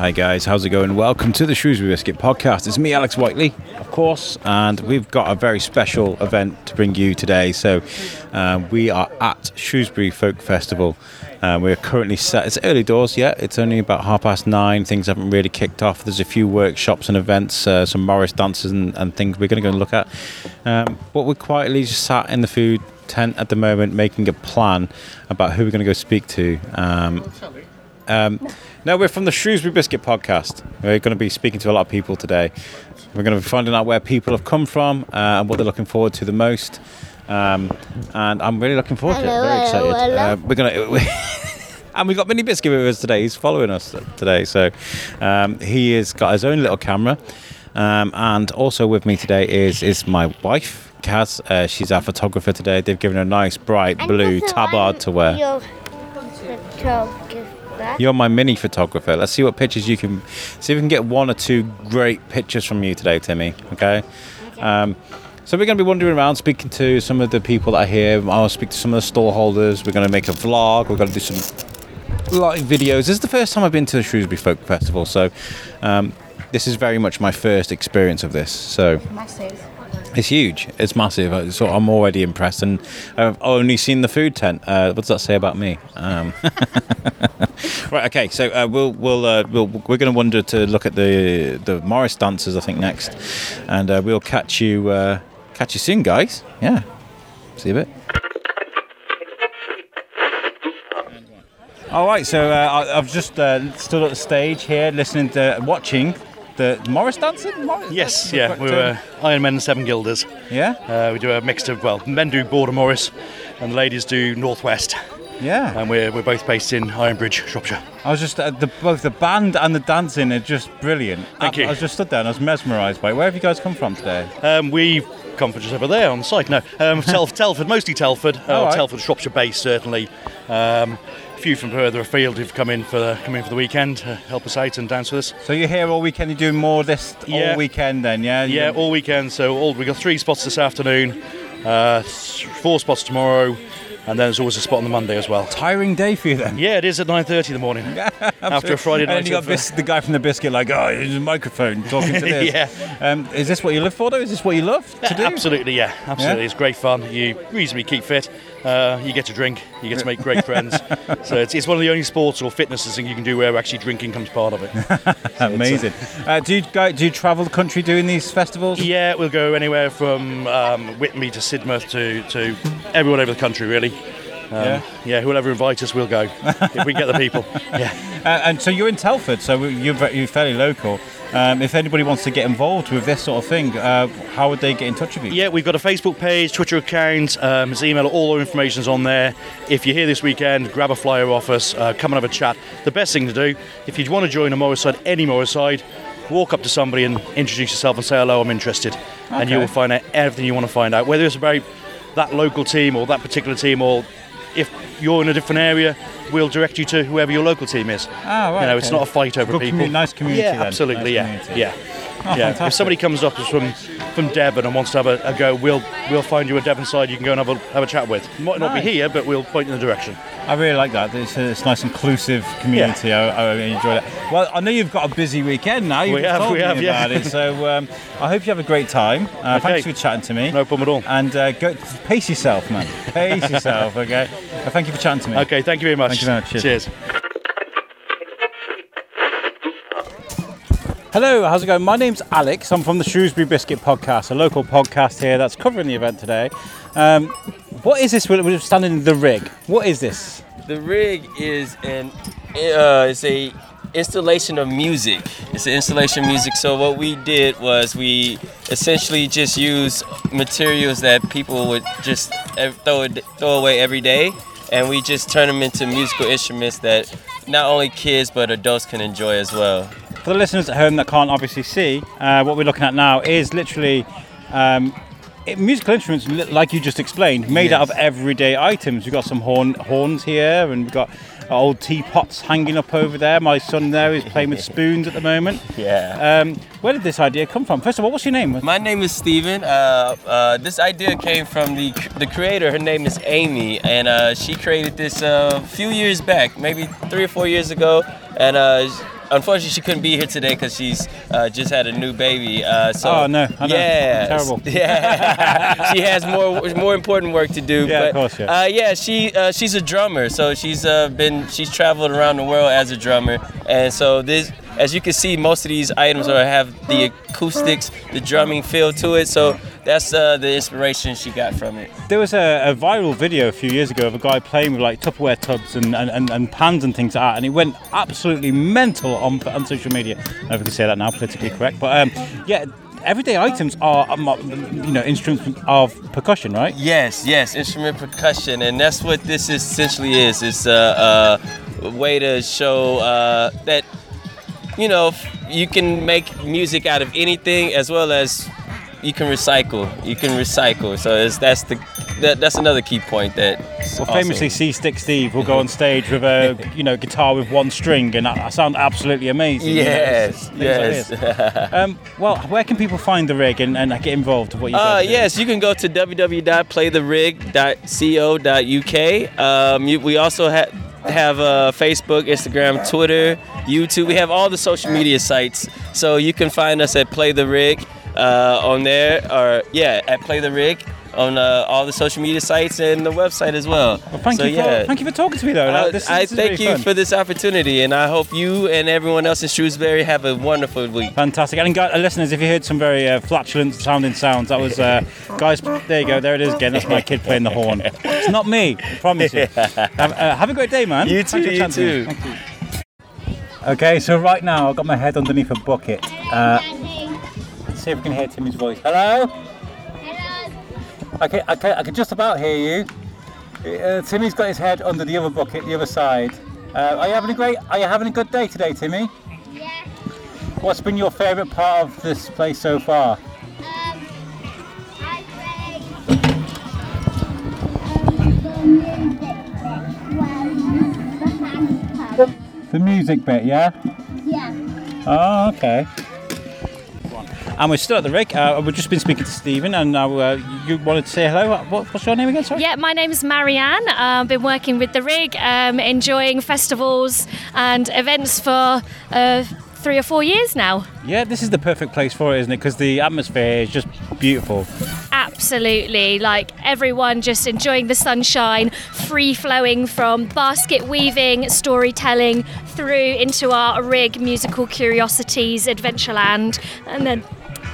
Hi guys, how's it going? Welcome to the Shrewsbury Biscuit podcast. It's me, Alex Whiteley, of course, and we've got a very special event to bring you today. So, uh, we are at Shrewsbury Folk Festival. Uh, we're currently set. It's early doors, yeah. It's only about half past nine. Things haven't really kicked off. There's a few workshops and events, uh, some Morris dances and, and things we're going to go and look at. Um, but we're quietly just sat in the food tent at the moment, making a plan about who we're going to go speak to. Um, um, no, we're from the Shrewsbury Biscuit podcast. We're going to be speaking to a lot of people today. We're going to be finding out where people have come from uh, and what they're looking forward to the most. Um, and I'm really looking forward to it. Very excited. Uh, we're going to. and we've got Mini Biscuit with us today. He's following us today. So um, he has got his own little camera. Um, and also with me today is is my wife, Kaz. Uh, she's our photographer today. They've given her a nice bright blue tabard to wear. Photographer. You're my mini photographer. Let's see what pictures you can see if we can get one or two great pictures from you today, Timmy. Okay. Um, so we're going to be wandering around, speaking to some of the people that are here. I'll speak to some of the stall holders. We're going to make a vlog. We're going to do some live videos. This is the first time I've been to the Shrewsbury Folk Festival, so um, this is very much my first experience of this. So Massive. it's huge. It's massive. So I'm already impressed, and I've only seen the food tent. Uh, what does that say about me? Um, right. Okay. So uh, we'll we'll, uh, we'll we're going to wander to look at the the Morris dancers. I think next, and uh, we'll catch you uh, catch you soon, guys. Yeah. See you a bit. All right. So uh, I, I've just uh, stood at the stage here, listening to watching the Morris dancing. Morris, Yes, yeah, we're term? uh, Iron Men and Severn Gilders. yeah. Uh, we do a mix of, well, men do Border Morris and the ladies do Northwest. Yeah. And we're, we're both based in Ironbridge, Shropshire. I was just uh, the both the band and the dancing are just brilliant. Thank I, you. I was just stood there and I was mesmerised by it. Where have you guys come from today? Um, we've come from just over there on site. No, um, Tel- Telford, mostly Telford. Uh, right. Telford, Shropshire based, certainly. Um, a few from further afield who've come in for come in for the weekend to help us out and dance with us. So you're here all weekend. You're doing more this Yeah. all weekend then, yeah? Yeah, You- all weekend. So all we got three spots this afternoon, uh, four spots tomorrow, and then there's always a spot on the Monday as well. tiring day for you then. Yeah, it is at 9:30 in the morning. After a Friday And then night. you got uh, bis- the guy from the biscuit like, oh, there's a microphone talking to this. Yeah. Um, is this what you live for though? Is this what you love to do? Absolutely, yeah, absolutely. Yeah? It's great fun. You reasonably keep fit. Uh, you get to drink. You get to make great friends. So it's, it's one of the only sports or fitnesses thing you can do where actually drinking comes part of it. Amazing. Uh, do you go? Do you travel the country doing these festivals? yeah, we'll go anywhere from um, Whitby to Sidmouth to, to everyone over the country, really. Um, Yeah. yeah. whoever invites us, we'll go if we get the people. Yeah. Uh, and so you're in Telford, so you're, you're fairly local. Um, if anybody wants to get involved with this sort of thing, uh, how would they get in touch with you? Yeah, we've got a Facebook page, Twitter account, um, his email, all our information's on there. If you're here this weekend, grab a flyer off us, uh, come and have a chat. The best thing to do, if you'd want to join a Morris side, any Morris side, walk up to somebody and introduce yourself and say, hello, I'm interested. And you will find out everything you want to find out, whether it's about that local team or that particular team, or if you're in a different area, we'll direct you to whoever your local team is. Ah, right, You know, it's not a fight over Good people. commu- nice community Yeah, then. absolutely. Nice yeah, community. yeah. Oh, yeah. If somebody comes up from from Devon and wants to have a, a go, we'll we'll find you a Devon side you can go and have a have a chat with. Might not Nice. be here, but we'll point in the direction. I really like that. It's a, it's a nice inclusive community. I, I really enjoy that. Well, I know you've got a busy weekend now. You've We have, told we me have, yeah. about it. So um, I hope you have a great time. Uh, Okay. Thanks for chatting to me. No problem at all. And uh, go pace yourself, man. Pace yourself. Okay. Well, thank you for chatting to me. Okay, thank you very much. Thank you very much. Cheers. Cheers. Hello, how's it going? My name's Alex. I'm from the Shrewsbury Biscuit Podcast, a local podcast here that's covering the event today. Um, what is this? We're standing in the rig. What is this? The rig is an uh, it's a installation of music. It's an installation of music. So what we did was we essentially just use materials that people would just throw throw away every day, and we just turn them into musical instruments that not only kids but adults can enjoy as well. For the listeners at home that can't obviously see, uh, what we're looking at now is literally um, it- musical instruments, like you just explained, made out of everyday items. We've got some horn, horns here, and we've got old teapots hanging up over there. My son there is playing with spoons at the moment. Yeah. Um, where did this idea come from? First of all, what's your name? My name is Steven. Uh, uh, this idea came from the the creator. Her name is Amy, and uh, she created this uh, a few years back, maybe three or four years ago. And uh, unfortunately, she couldn't be here today because she's uh, just had a new baby. Uh, so Oh, no, I know. yeah, Terrible. Yeah, she has more more important work to do. Yeah, but, of course, yeah. Uh, yeah, she uh, she's a drummer, so she's uh, been she's traveled around the world as a drummer, and so this. As you can see, most of these items are have the acoustics, the drumming feel to it. So that's uh, the inspiration she got from it. There was a, a viral video a few years ago of a guy playing with like Tupperware tubs and, and, and, and pans and things like that, and it went absolutely mental on, on social media. I don't know if we can say that now, politically correct, but um, yeah, everyday items are um, you know instruments of percussion, right? Yes, yes, instrument percussion, and that's what this essentially is. It's a, a way to show uh, that you know you can make music out of anything, as well as you can recycle. You can recycle. So it's, that's the that, that's another key point that. Well, famously, C Stick Steve will go on stage with a you know guitar with one string, and that, that sound absolutely amazing. you know, Yes, like yes. Um, well, where can people find the rig and, and get involved with what you Uh, yes, you can go to www.playtherig.co.uk. Um, you, we also ha- have uh, Facebook, Instagram, Twitter, YouTube. We have all the social media sites, so you can find us at Play the Rig uh, on there, or yeah, at Play the Rig on uh, all the social media sites and the website as well. Well, thank so, you. yeah. For, thank you for talking to me though. Uh, This is- I this is thank really you fun. for this opportunity, and I hope you and everyone else in Shrewsbury have a wonderful week. Fantastic. And guys, uh, listeners, if you heard some very uh, flatulent sounding sounds, that was, uh, guys, there you go, there it is again. That's my kid playing the horn. It's not me, I promise you. Have, uh, have a great day, man. You too, you chatting to me. too. Thank you. Okay, so right now I've got my head underneath a bucket. See if we can hear Timmy's voice. Hello? I can, I can, I can just about hear you. Uh, Timmy's got his head under the other bucket, the other side. Uh, are you having a great? Are you having a good day today, Timmy? Yeah. What's been your favourite part of this place so far? Um, play. The music bit, yeah. Yeah. Oh, okay. And we're still at the rig. Uh, we've just been speaking to Stephen, and now uh, you wanted to say hello. What, what's your name again? Sorry. Yeah, my name's Marianne. I've been working with the rig, um, enjoying festivals and events for uh, three or four years now. Yeah, this is the perfect place for it, isn't it? Because the atmosphere is just beautiful. Absolutely, like everyone just enjoying the sunshine, free flowing from basket weaving, storytelling through into our rig musical curiosities, Adventureland, and then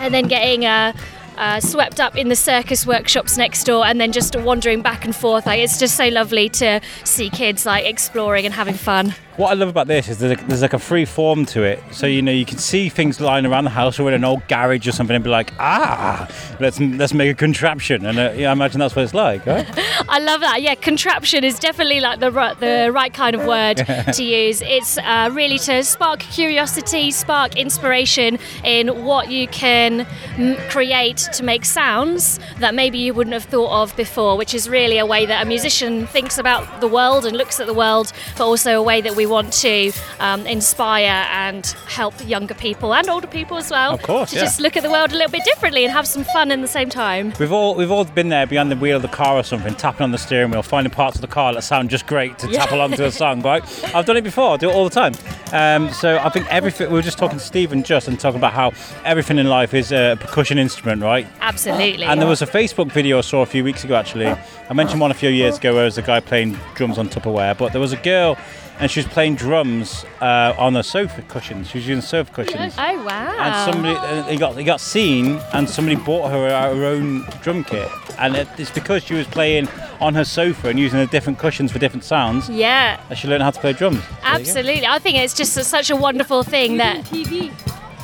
and then getting uh, uh, swept up in the circus workshops next door, and then just wandering back and forth. Like it's just so lovely to see kids like exploring and having fun. What I love about this is there's, a, there's like a free form to it. So you know you can see things lying around the house or in an old garage or something, and be like, ah, let's let's make a contraption. And uh, yeah, I imagine that's what it's like, right? I love that. Yeah, contraption is definitely like the ri- the right kind of word to use. It's uh, really to spark curiosity, spark inspiration in what you can mm, create to make sounds that maybe you wouldn't have thought of before. Which is really a way that a musician thinks about the world and looks at the world, but also a way that we want to um, inspire and help younger people and older people as well Of course, to yeah. just look at the world a little bit differently and have some fun in the same time. We've all we've all been there behind the wheel of the car or something, tapping on the steering wheel, finding parts of the car that sound just great to tap along to a song, right? I've done it before, I do it all the time. Um, so I think everything. We were just talking to Stephen just and talking about how everything in life is a percussion instrument, right? Absolutely. And there was a Facebook video I saw a few weeks ago actually. I mentioned one a few years ago where there was a guy playing drums on Tupperware, but there was a girl and she was playing drums uh, on a sofa cushions. She was using sofa cushions. Oh wow! And somebody, uh, he got he got seen, and somebody bought her her own drum kit, and it, it's because she was playing on her sofa and using the different cushions for different sounds yeah, that she learned how to play drums. There absolutely. I think it's just a, such a wonderful thing that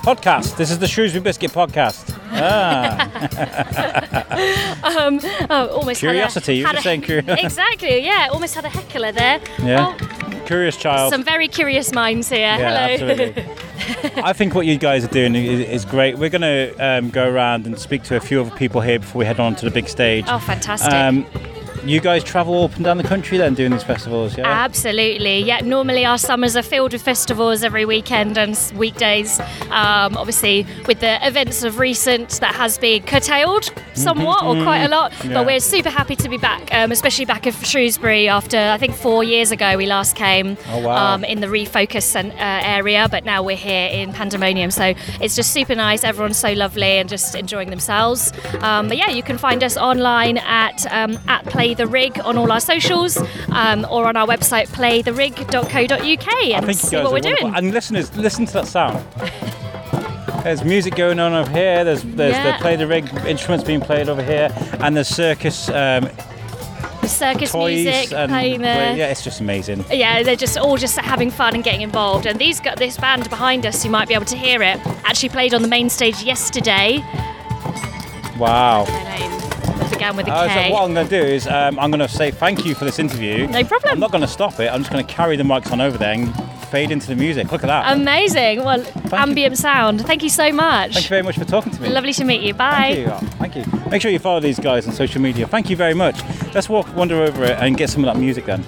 Podcast. This is the Shrewsbury Biscuit podcast. Ah, oh, almost Curiosity, you were had just a- saying curi- exactly. Yeah, almost had a heckler there. yeah. Oh, Curious child. some very curious minds here. Yeah, Hello. absolutely. I think what you guys are doing is, is great. We're going to um, go around and speak to a few other people here before we head on to the big stage. oh, fantastic. Um, you guys travel up and down the country then doing these festivals, yeah? Absolutely. Yeah, normally our summers are filled with festivals every weekend and weekdays. Um, obviously, with the events of recent, that has been curtailed somewhat or quite a lot. Mm-hmm. Yeah. But we're super happy to be back, um, especially back in Shrewsbury after I think four years ago we last came Oh, wow. um, in the refocus cen- uh, area. But now we're here in Pandemonium, so it's just super nice. Everyone's so lovely and just enjoying themselves. Um, but yeah, you can find us online at um, at Play the Rig on all our socials um, or on our website playtherig.co.uk and see what we're doing. And listeners, listen to that sound. There's music going on over here. There's there's Yeah. the play the rig instruments being played over here, and there's circus um, Circus toys music and playing there. yeah, it's just amazing. Yeah, they're just all just having fun and getting involved. And these got this band behind us, you might be able to hear it. Actually played on the main stage yesterday. Wow. Began with a Uh, K. so what I'm going to do is um, I'm going to say thank you for this interview. No problem. I'm not going to stop it. I'm just going to carry the mics on over there and fade into the music. Look at that. Amazing. Well, you. ambient sound. Thank you so much. Thank you very much for talking to me. Lovely to meet you. Bye. Thank you. Thank you. Make sure you follow these guys on social media. Thank you very much. Let's walk, wander over it and get some of that music then.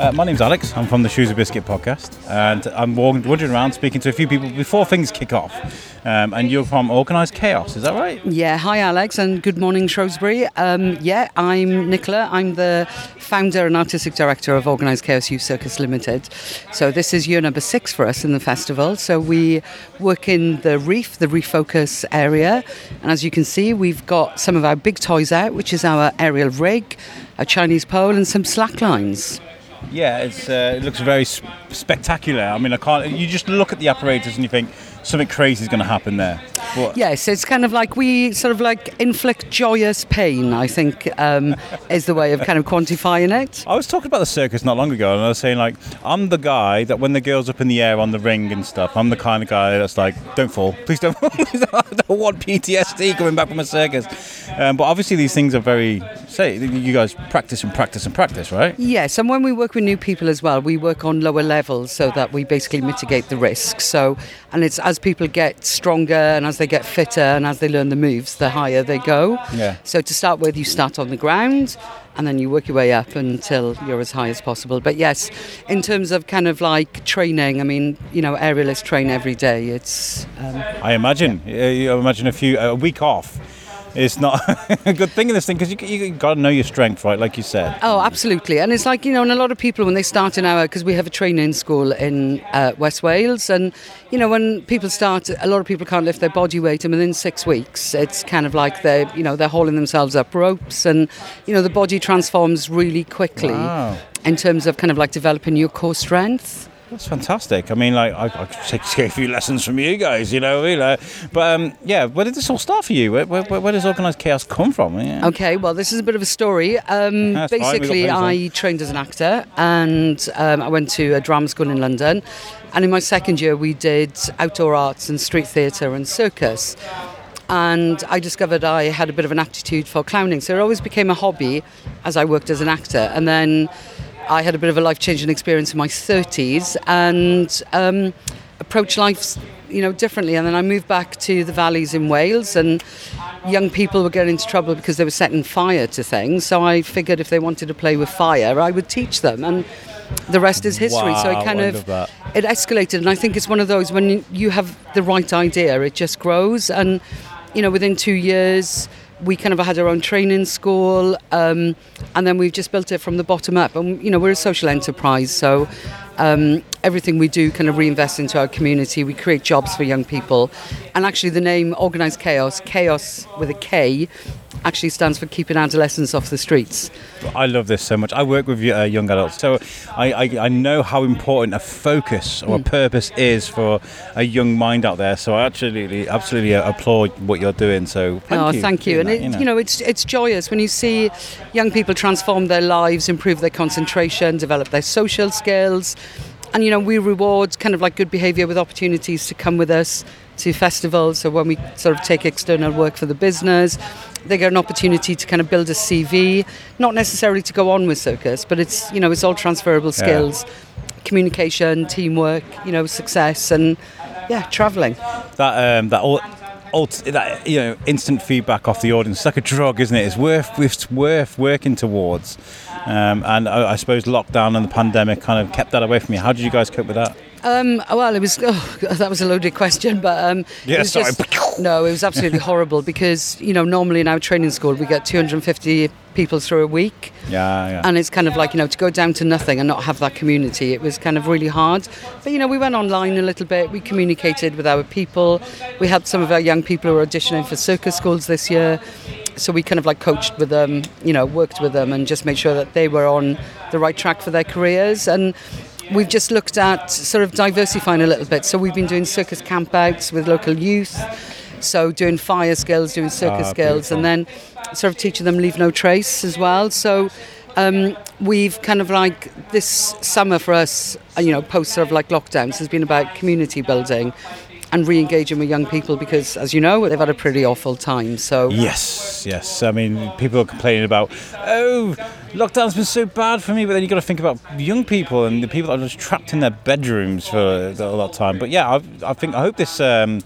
Uh, my name's Alex. I'm from the Shrewsbury Biscuit podcast, and I'm wandering around speaking to a few people before things kick off. Um, and you're from Organised KAOS, is that right? Yeah, hi Alex, and good morning Shrewsbury. Um, yeah, I'm Nicola. I'm the founder and artistic director of Organised KAOS Youth Circus Limited. So this is year number six for us in the festival. So we work in the Reef, the Refocus area, and as you can see, we've got some of our big toys out, which is our aerial rig, a Chinese pole, and some slack lines. Yeah, it's uh, it looks very sp- spectacular. I mean, I can't. You just look at the apparatus and you think something crazy is going to happen there. But Yes, it's kind of like we sort of like inflict joyous pain. I think um, is the way of kind of quantifying it. I was talking about the circus not long ago, and I was saying like I'm the guy that when the girls up in the air on the ring and stuff, I'm the kind of guy that's like, don't fall, please don't. fall. I don't want PTSD coming back from a circus. Um, but obviously these things are very. Say you guys practice and practice and practice, right? Yes, and when we work with new people as well, we work on lower levels so that we basically mitigate the risk. So, and it's as people get stronger and as they get fitter and as they learn the moves, the higher they go. Yeah. So to start with, you start on the ground and then you work your way up until you're as high as possible. But yes, in terms of kind of like training, I mean, you know, aerialists train every day. It's um, I imagine. Uh, you imagine a few a week off. It's not a good thing in this thing because you you got to know your strength, right? Like you said. Oh, absolutely. And it's like, you know, and a lot of people, when they start an hour because we have a training school in uh, West Wales, and, you know, when people start, a lot of people can't lift their body weight, and within six weeks, it's kind of like they're, you know, they're hauling themselves up ropes, and, you know, the body transforms really quickly Wow. in terms of kind of like developing your core strength. That's fantastic. I mean, like, I, I could take, take a few lessons from you guys, you know, you know. But um, yeah, where did this all start for you? Where, where, where does organised KAOS come from? Yeah. Okay, well, this is a bit of a story. Um, That's fine, we've got basically, I trained as an actor and um, I went to a drama school in London. And in my second year, we did outdoor arts and street theatre and circus. And I discovered I had a bit of an aptitude for clowning. So it always became a hobby as I worked as an actor. And then I had a bit of a life changing experience in my 30s and um, approached life you know differently. And then I moved back to the valleys in Wales and young people were getting into trouble because they were setting fire to things. So I figured if they wanted to play with fire I would teach them. And the rest is history. So it kind I of it escalated. And I think it's one of those when you have the right idea it just grows. And you know within 2 years we kind of had our own training school um, and then we've just built it from the bottom up. And you know we're a social enterprise so um, everything we do kind of reinvest into our community we create jobs for young people and actually the name organized chaos chaos with a k actually stands for keeping adolescents off the streets I love this so much. I work with uh, young adults, so I, I, I know how important a focus or a purpose is for a young mind out there. So I absolutely, absolutely applaud what you're doing. So thank oh, you. thank you. And that, it, you know, it's it's joyous when you see young people transform their lives, improve their concentration, develop their social skills. And you know we reward kind of like good behaviour with opportunities to come with us to festivals. So when we sort of take external work for the business, they get an opportunity to kind of build a CV, not necessarily to go on with circus, but it's you know it's all transferable skills, communication, teamwork, you know, success, and yeah, travelling. That um, that all. Ult- That you know, instant feedback off the audience. It's like a drug, isn't it? It's worth it's worth working towards. Um, and I, I suppose lockdown and the pandemic kind of kept that away from you. How did you guys cope with that? Um, well, it was oh, that was a loaded question, but um, Yeah, it was sorry. just- no, it was absolutely horrible because you know normally in our training school we get 250 people through a week, Yeah, yeah. and it's kind of like you know to go down to nothing and not have that community. It was kind of really hard, but you know we went online a little bit. We communicated with our people. We helped some of our young people who are auditioning for circus schools this year. So we kind of like coached with them, you know, worked with them, and just made sure that they were on the right track for their careers and we've just looked at sort of diversifying a little bit. So we've been doing circus campouts with local youth. So doing fire skills, doing circus Ah, skills, and then sort of teaching them leave no trace as well. So um, we've kind of like this summer for us, you know, post sort of like lockdowns has been about community building and re-engaging with young people because, as you know, they've had a pretty awful time. So Yes, yes. I mean, people are complaining about, oh, lockdown's been so bad for me, but then you've got to think about young people and the people that are just trapped in their bedrooms for a lot of time. But yeah, I, I think I hope this, um,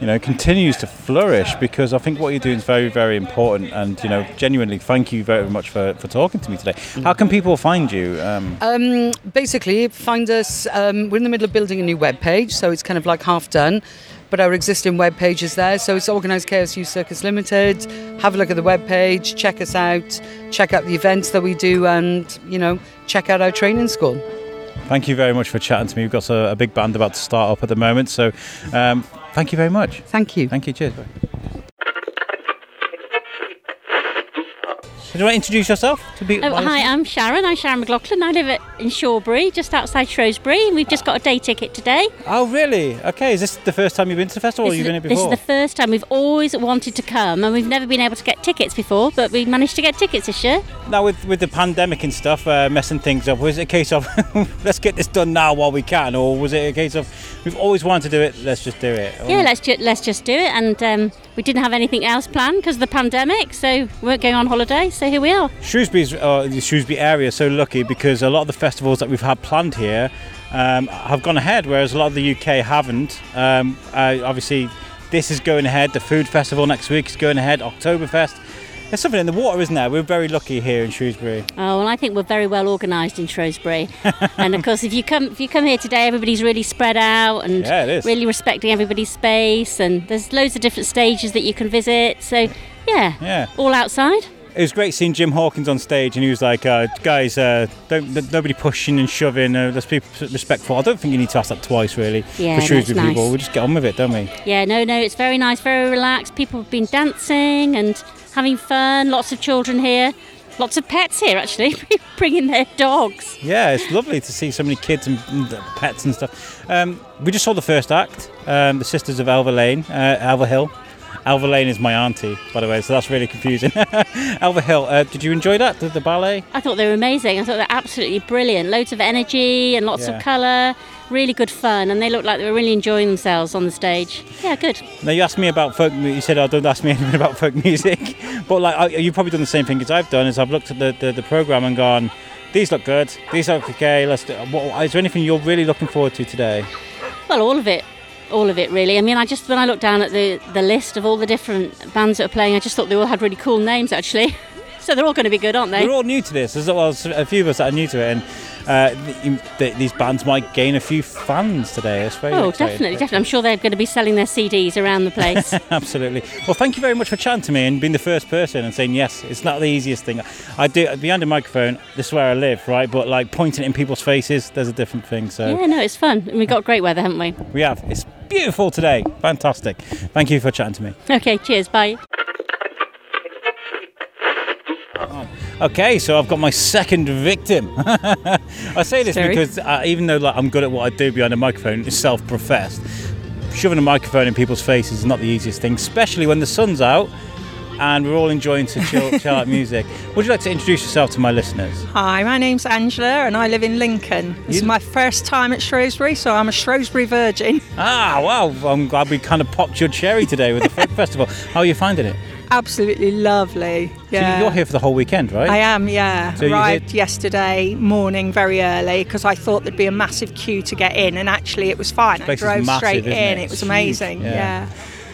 you know, continues to flourish because I think what you're doing is very, very important. And you know, genuinely, thank you very much for, for talking to me today. How can people find you? Um, Um, basically, find us. Um, we're in the middle of building a new web page, so it's kind of like half done. But our existing web page is there, so it's Organised KSU Circus Limited. Have a look at the web page, check us out, check out the events that we do, and you know, check out our training school. thank you very much for chatting to me. We've got a, a big band about to start up at the moment, so um, thank you very much. Thank you. Thank you. Cheers. Bye. Do you want to introduce yourself to people? Oh, hi, I'm Sharon. I'm Sharon McLaughlin. I live at, in Shawbury, just outside Shrewsbury. We've just got a day ticket today. Oh, really? Okay. Is this the first time you've been to the festival, or This you've is, been here this is the first time we've always wanted to come, and we've never been able to get tickets before, but we managed to get tickets this year. now, with with the pandemic and stuff uh, messing things up, was it a case of let's get this done now while we can, or was it a case of we've always wanted to do it, let's just do it? Or- Yeah, let's ju- let's just do it. And um, we didn't have anything else planned because of the pandemic, so we weren't going on holiday. So here we are. Shrewsbury's uh, the Shrewsbury area so lucky because a lot of the festivals that we've had planned here um, have gone ahead, whereas a lot of the UK haven't. Um, uh, obviously, this is going ahead. The food festival next week is going ahead. Oktoberfest. There's something in the water, isn't there? We're very lucky here in Shrewsbury. Oh, well, I think we're very well organised in Shrewsbury. and of course, if you come if you come here today, everybody's really spread out and Yeah, really respecting everybody's space. And there's loads of different stages that you can visit. So, yeah, Yeah. all outside. It was great seeing Jim Hawkins on stage, and he was like, uh, "Guys, uh, don't n- nobody pushing and shoving. Uh, let's be respectful." I don't think you need to ask that twice, really, Yeah, for Shrewsbury nice. people. We just get on with it, don't we? Yeah, no, no, it's very nice, very relaxed. People have been dancing and having fun. Lots of children here. Lots of pets here, actually, bringing their dogs. Yeah, it's lovely to see so many kids and, and pets and stuff. Um, we just saw the first act, um, the Sisters of Elva Lane, uh, Elva Hill. Elva Lane is my auntie, by the way, so that's really confusing. Alva Hill, uh, did you enjoy that, the, the ballet? I thought they were amazing. I thought they're absolutely brilliant. Loads of energy and lots Yeah. of colour. Really good fun, and they looked like they were really enjoying themselves on the stage. Yeah, good. Now you asked me about folk. You said, "Oh, don't ask me anything about folk music," but like I, you've probably done the same thing as I've done. Is I've looked at the, the, the program and gone, "These look good. These look okay. Let's." Do, what, is there anything you're really looking forward to today? Well, all of it. All of it, really. I mean, I just when I looked down at the the list of all the different bands that are playing, I just thought they all had really cool names, actually. so they're all going to be good, aren't they? We're all new to this. There's well, a few of us that are new to it, and uh, th- th- these bands might gain a few fans today. It's very Oh, exciting. definitely, definitely. I'm sure they're going to be selling their CDs around the place. Absolutely. Well, thank you very much for chatting to me and being the first person and saying yes. It's not the easiest thing. I do behind a microphone. This is where I live, right? But like pointing it in people's faces, there's a different thing. So yeah, no, it's fun. And we've got great weather, haven't we? we have. It's beautiful today. Fantastic. Thank you for chatting to me. Okay, cheers, bye. Okay, so I've got my second victim. I say this Sorry. because uh, even though like, I'm good at what I do behind a microphone, it's self-professed. Shoving a microphone in people's faces is not the easiest thing, especially when the sun's out and we're all enjoying some chill, chill out music. Would you like to introduce yourself to my listeners? Hi, my name's Angela and I live in Lincoln. This is my first time at Shrewsbury, so I'm a Shrewsbury virgin. Ah, well, I'm glad we kind of popped your cherry today with the folk festival. How are you finding it? Absolutely lovely. Yeah. So you're here for the whole weekend, right? I am, yeah. So Arrived yesterday morning very early because I thought there'd be a massive queue to get in, and actually it was fine. I drove massive, straight in. it? It was amazing. huge, Yeah. yeah.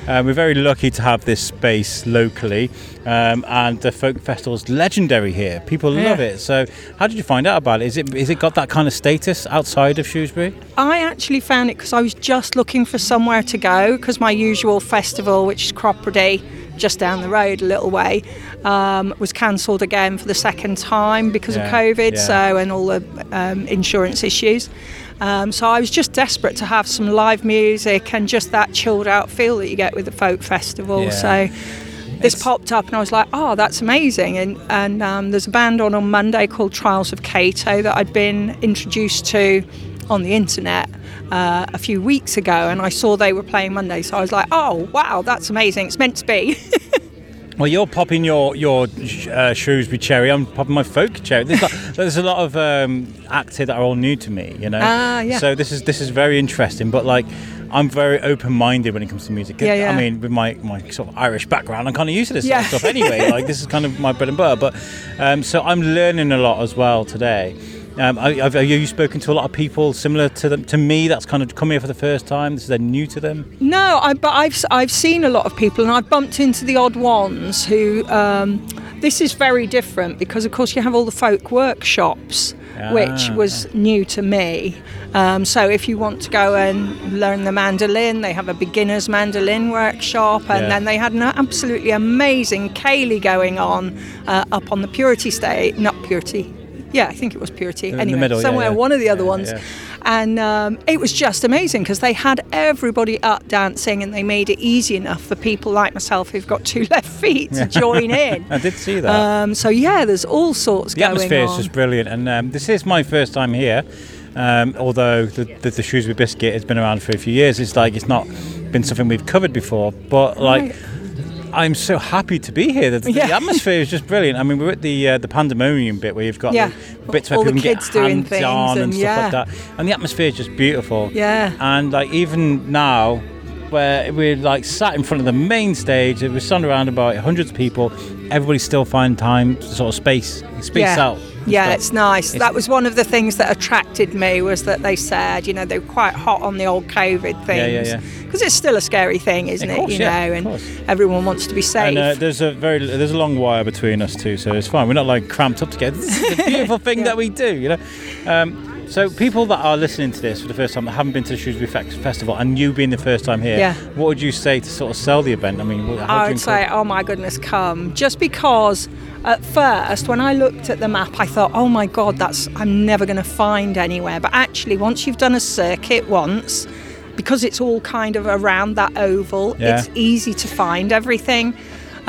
Uh, we're very lucky to have this space locally, um, and the folk festival's legendary here. People love Yeah. it. So, how did you find out about it? Is it is it got that kind of status outside of Shrewsbury? I actually found it because I was just looking for somewhere to go because my usual festival, which is Cropredy, just down the road a little way, um, was cancelled again for the second time because Yeah, of COVID. yeah. So and all the um, insurance issues. Um, so I was just desperate to have some live music and just that chilled out feel that you get with the folk festival. Yeah. So. This It's- popped up and I was like, "Oh, that's amazing!" And and um, there's a band on on Monday called Trials of Cato that I'd been introduced to on the internet uh, a few weeks ago, and I saw they were playing Monday, so I was like, "Oh, wow, that's amazing! It's meant to be." Well, you're popping your your uh, Shrewsbury cherry. I'm popping my folk cherry. There's, got, there's a lot of um, acts here that are all new to me, you know. Ah, yeah. So this is this is very interesting. But like, I'm very open-minded when it comes to music. Yeah, yeah. I mean, with my, my sort of Irish background, I'm kind of used to this Yeah. sort of stuff anyway. like this is kind of my bread and butter. But um, so I'm learning a lot as well today. Um, I- have, have you spoken to a lot of people similar to them to me? That's kind of come here for the first time. This is they're new to them. No, I, but I've I've seen a lot of people, and I've bumped into the odd ones who. Um, this is very different because, of course, you have all the folk workshops, which Ah. was new to me. Um, so, if you want to go and learn the mandolin, they have a beginner's mandolin workshop, and Yeah. then they had an absolutely amazing ceilidh going on uh, up on the Purity stage, not Purity. Yeah, I think it was Purity. In the anyway, middle, somewhere yeah. one of the other Yeah, ones. yeah. And um, it was just amazing because they had everybody up dancing and they made it easy enough for people like myself who've got two left feet to join in. I did see that. Um, so yeah, there's all sorts the going atmosphere is just brilliant, and um, this is my first time here. Um, although the, the, the Shrewsbury biscuit has been around for a few years, it's like it's not been something we've covered before. But like, Right. I'm so happy to be here. The, the Yeah. atmosphere is just brilliant. I mean, we're at the uh, the pandemonium bit where you've got Yeah. the bits where All the people can get doing hands on and, and stuff like that, and the atmosphere is just beautiful. Yeah. And like even now, where we're like sat in front of the main stage, we're surrounded by hundreds of people. Everybody still finding time, to sort of space, space out. Yeah, stuff. it's nice. It's- that was one of the things that attracted me was that they said, you know, they were quite hot on the old COVID things. Yeah, yeah, yeah. Because it's still a scary thing, isn't Of it? you yeah, know, and course. everyone wants to be safe. And uh, there's a very there's a long wire between us two, so it's fine. We're not like cramped up together. This is the beautiful thing Yeah. that we do, you know. Um, so people that are listening to this for the first time that haven't been to the Shrewsbury Fe- Festival, and you being the first time here, Yeah. what would you say to sort of sell the event? I mean, how I would say, oh my goodness, come. Just because at first, when I looked at the map, I thought, oh my God, that's I'm never going to find anywhere. But actually, once you've done a circuit once, because it's all kind of around that oval, Yeah. it's easy to find everything.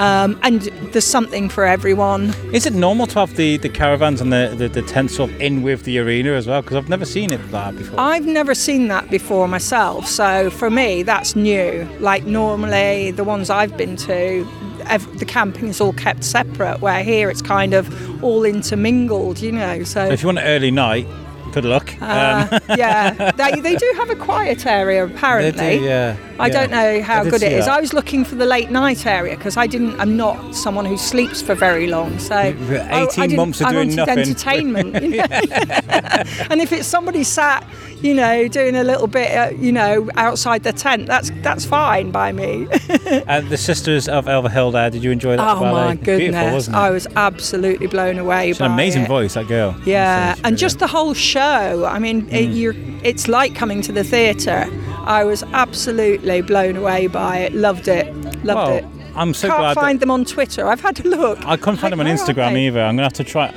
Um, and there's something for everyone. Is it normal to have the, the caravans and the, the, the tents of in with the arena as well? Because I've never seen it that before. I've never seen that before myself, so for me that's new. Like normally the ones I've been to, ev- the camping is all kept separate. Where here it's kind of all intermingled, you know. So So if you want an early night, good luck. Um, uh, yeah, they, they do have a quiet area apparently. They do, yeah, I yeah. don't know how good it is. that. I was looking for the late night area because I didn't. I'm not someone who sleeps for very long. So I- I 18 months of I doing wanted nothing. entertainment. you know. and if it's somebody sat, you know, doing a little bit, uh, you know, outside the tent, that's that's fine by me. and the Sisters of Elva Elverhilda, did you enjoy that oh my goodness, it? I was absolutely blown away She's an amazing it. voice, that girl. Yeah, and just the whole show. I mean, it, Mm. you're, it's like coming to the theatre. I was absolutely blown away by it. Loved it. Loved Well, it. I'm so Can't glad that- find them on Twitter. I've had a look. I couldn't find them on Like, where are Instagram either. I'm gonna have to try.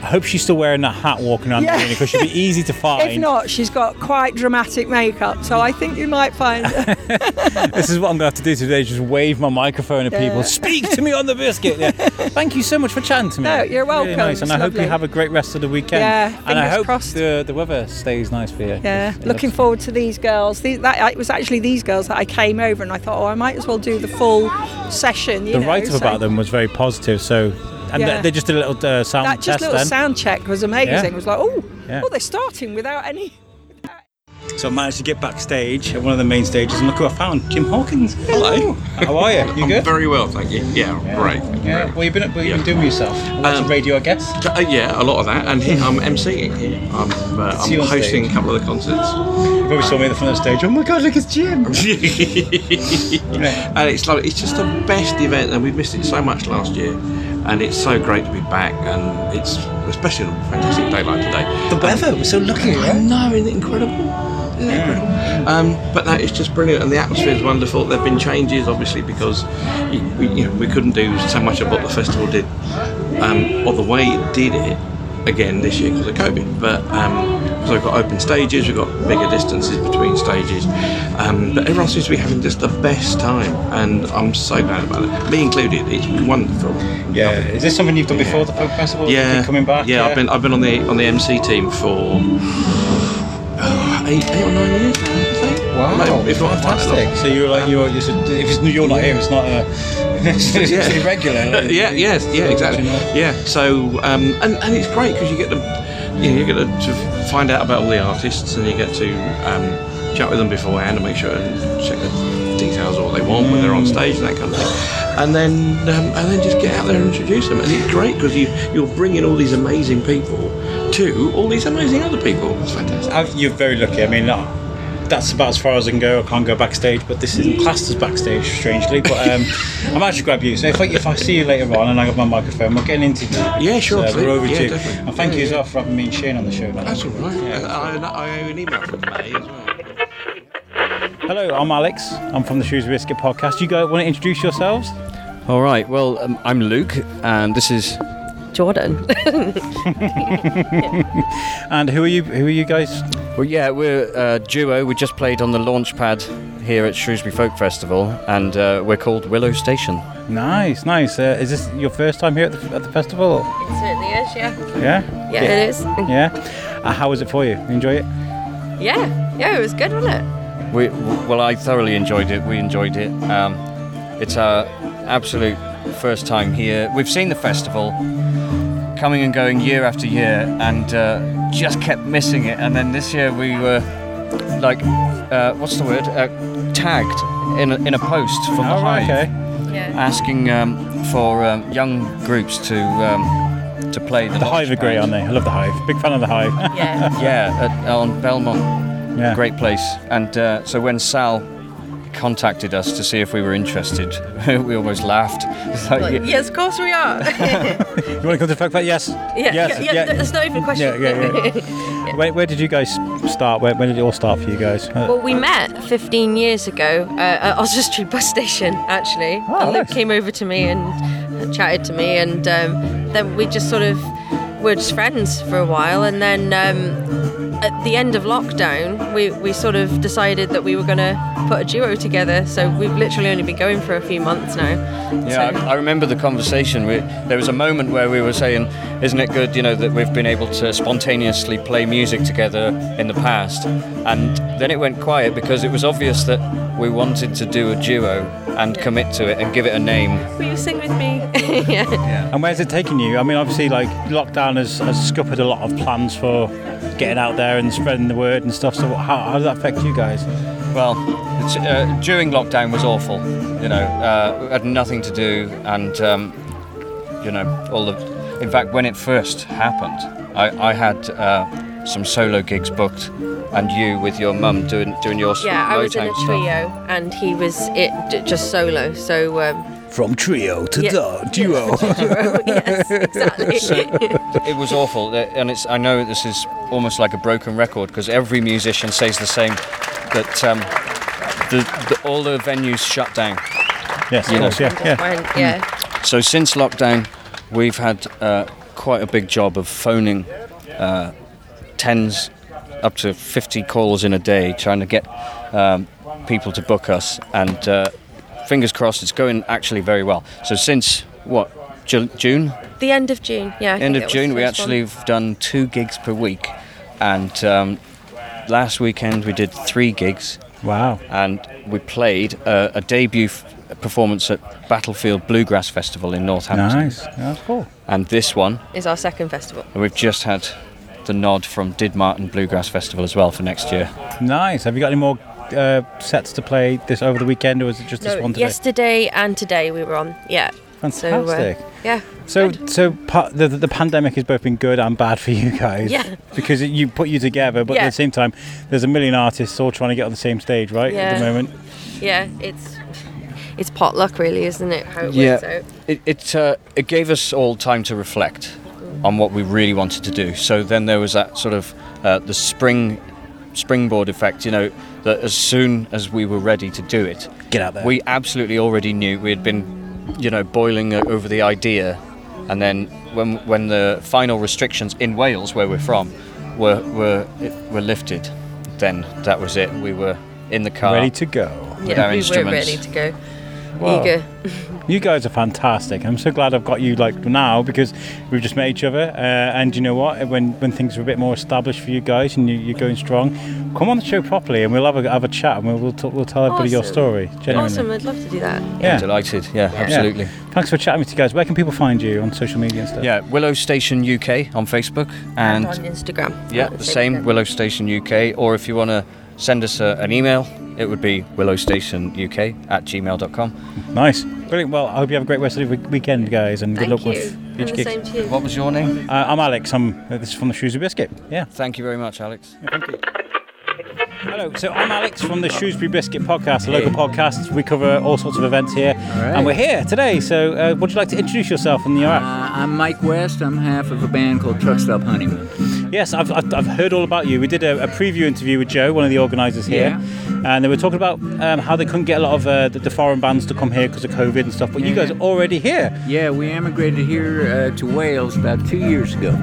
I hope she's still wearing that hat walking around Yeah. because she'd be easy to find. If not, she's got quite dramatic makeup, so I think you might find her. This is what I'm going to have to do today: just wave my microphone at people. Speak to me on the biscuit. Yeah. Thank you so much for chatting to me. No, you're welcome. Really nice, and It's I hope you have a great rest of the weekend. Yeah, and I hope crossed. the the weather stays nice for you. Yeah, looking forward to these girls. These, that, it was actually these girls that I came over and I thought, oh, I might as well do the full session. You The know, write-up so about them was very positive. So, and Yeah. they, they just did a little uh, sound That test just little then. sound check was amazing. Yeah. It was like, oh, Yeah. oh, they're starting without any. So I managed to get backstage at one of the main stages, and look who I found: Jim Hawkins. Hello. How are you? You I'm good? very well, thank you. Yeah, great. Yeah. What you been? What you been Yeah. doing yourself? Watching Um, radio, I guess. Uh, yeah, a lot of that, and here I'm emceeing here. I'm, uh, I'm hosting stage. a couple of the concerts, You probably saw me at the front of the stage. Oh my God! Look, it's Jim. and it's like it's just the best event, and we missed it so much last year, and it's so great to be back, and it's especially on a fantastic day like today. The weather. We're so lucky. I know, isn't it incredible? Incredible? Um, but no, it's just brilliant, and the atmosphere is wonderful. There have been changes, obviously, because we, you know, we couldn't do so much of what the festival did, um, or the way it did it, again this year because of COVID. But um, so we've got open stages, we've got bigger distances between stages, um, but everyone seems to be having just the best time, and I'm so glad about it. Me included. It's wonderful. Yeah. Is this something you've done before the folk festival? Yeah, coming back. Yeah, I've been I've been on the on the MC team for oh, eight eight or nine years. now, I think. Wow, Maybe, if not quite that long. fantastic. So you're like you're, you're if it's, you're not here, it's not a it's, it's Yeah. irregular. yeah, yes, yeah, exactly. Yeah, so um, and and it's great because you get to you, know, you get to, find out about all the artists and you get to um, chat with them beforehand and make sure and check the details of what they want when they're on stage and that kind of thing. And then um, and then just get out there and introduce them. And it's great because you you're bringing all these amazing people to all these amazing other people. It's fantastic. You're very lucky. I mean, that's about as far as I can go. I can't go backstage, but this isn't classed as backstage, strangely. But um, I might just grab you. So if I, if I see you later on and I got my microphone, we're getting into Yeah, sure, So please. we're over Yeah, to you. definitely. And thank Yeah, you as yeah. well for having me and Shane on the show. man. That's all right. Yeah. I, I, I owe an email from May as well. Hello, I'm Alex. I'm from the Shrewsbury Biscuit podcast. You guys want to introduce yourselves? All right. Well, um, I'm Luke, and this is Jordan. And who are you? Who are you guys? Well, yeah, we're a duo. We just played on the launch pad here at Shrewsbury Folk Festival, and uh, we're called Willow Station. Nice, nice. Uh, is this your first time here at the, at the festival? It certainly is, yeah. Yeah. Yeah, it is. Yeah. Uh, how was it for you? You enjoy it? Yeah, yeah, it was good, wasn't it? We, well, I thoroughly enjoyed it. We enjoyed it. Um, it's our absolute first time here. We've seen the festival coming and going year after year, and uh, just kept missing it. And then this year we were like, uh, what's the word? Uh, tagged in a, in a post from the Oh, right, Hive, okay. Yeah. asking um, for um, young groups to um, to play the. The Hive are great, aren't they? I love the Hive. Big fan of the Hive. Yeah. Yeah, at, on Belmont. yeah. Great place. And uh, so when Sal contacted us to see if we were interested, we almost laughed. Like, Like, yeah, yes, of course we are. You want to come to the Folk Fest? Yes. yeah, Yes. yeah, There's not even a question. Yeah, yeah, Where, where did you guys start? Where, where did it all start for you guys? Uh, Well, we met 15 years ago uh, at Street bus station, actually. Oh, and Luke nice. came over to me and chatted to me, and um, then we just sort of were just friends for a while. And then um, at the end of lockdown, we, we sort of decided that we were going to put a duo together. So we've literally only been going for a few months now. yeah So- I, I remember the conversation. We, there was a moment where we were saying, "Isn't it good, you know, that we've been able to spontaneously play music together in the past?" And then it went quiet because it was obvious that we wanted to do a duo and commit to it and give it a name. Will you sing with me? yeah. And where's it taking you? I mean, obviously, like lockdown has, has scuppered a lot of plans for getting out there and spreading the word and stuff. So, how, how does that affect you guys? Well, it's, uh, during lockdown was awful. You know, uh, we had nothing to do, and um, you know, all the. In fact, when it first happened, I, I had uh, some solo gigs booked, and you with your mum doing doing your s- Yeah, I was in a Motown stuff. trio, and he was it just solo. So um, From trio to Yeah. du- duo. duo, yes, exactly. It was awful, uh, and it's. I know this is almost like a broken record because every musician says the same. That um, the, the, all the venues shut down. yes, of You know. course, yeah, yeah. Fine, yeah. So since lockdown, we've had uh, quite a big job of phoning uh, tens up to 50 calls in a day trying to get um, people to book us. And uh, fingers crossed, it's going actually very well. So since what Ju- June, The end of June, yeah. I end of June, we first one. actually have done two gigs per week, and um, last weekend we did three gigs. Wow! And we played a, a debut f- performance at Battlefield Bluegrass Festival in Northampton. Nice. That's cool. And this one, is our second festival. and we've just had the nod from Didmarton Bluegrass Festival as well for next year. Nice. Have you got any more uh, sets to play this over the weekend, or is it just this one today? yesterday and today we were on. Yeah. So, uh, Fantastic. yeah. So, so pa- the, the pandemic has both been good and bad for you guys. Yeah. Because it, you put you together, but Yeah. at the same time, there's a million artists all trying to get on the same stage, right? Yeah. At the moment. Yeah, it's it's potluck, really, isn't it? How it works out. it it, uh, it gave us all time to reflect on what we really wanted to do. So then there was that sort of uh, the spring springboard effect. You know, that as soon as we were ready to do it, get out there. We absolutely already knew we had been, you know, boiling over the idea, and then when when the final restrictions in Wales, where we're from, were were were lifted, then that was it. We were in the car, Ready to go. Yeah, our we were ready to go. Wow. Eager. You guys are fantastic. I'm so glad I've got you like now because we've just met each other. Uh, and you know what? When when things are a bit more established for you guys and you, you're going strong, come on the show properly and we'll have a have a chat and we'll we'll, talk, we'll tell everybody your story. Genuinely. Awesome, I'd love to do that. Yeah. Delighted. Yeah, absolutely. Thanks for chatting with you guys. Where can people find you on social media and stuff? Yeah, Willow Station UK on Facebook and, And on Instagram. Yeah, the same same. Willow Station UK. Or if you want to send us a, an email, it would be willowstationuk at gmail.com. Nice. Brilliant. Well, I hope you have a great rest of the weekend, guys, and good Thank luck you. with And future the same to you. What was your name? Uh, I'm Alex. I'm, uh, this is from the Shrewsbury Biscuit. Yeah. Thank you very much, Alex. thank you. Hello, so I'm Alex from the Shrewsbury Biscuit podcast, a local podcast. We cover all sorts of events here, right. and we're here today. So, uh, would you like to introduce yourself and your act? Uh, I'm Mike West. I'm half of a band called Truck Stop Honeymoon. Yes, I've, I've, heard all about you. We did a, a preview interview with Jo, one of the organisers here, and they were talking about um, how they couldn't get a lot of uh, the, the foreign bands to come here because of COVID and stuff. But you guys are already here. Yeah, we emigrated here uh, to Wales about two years ago.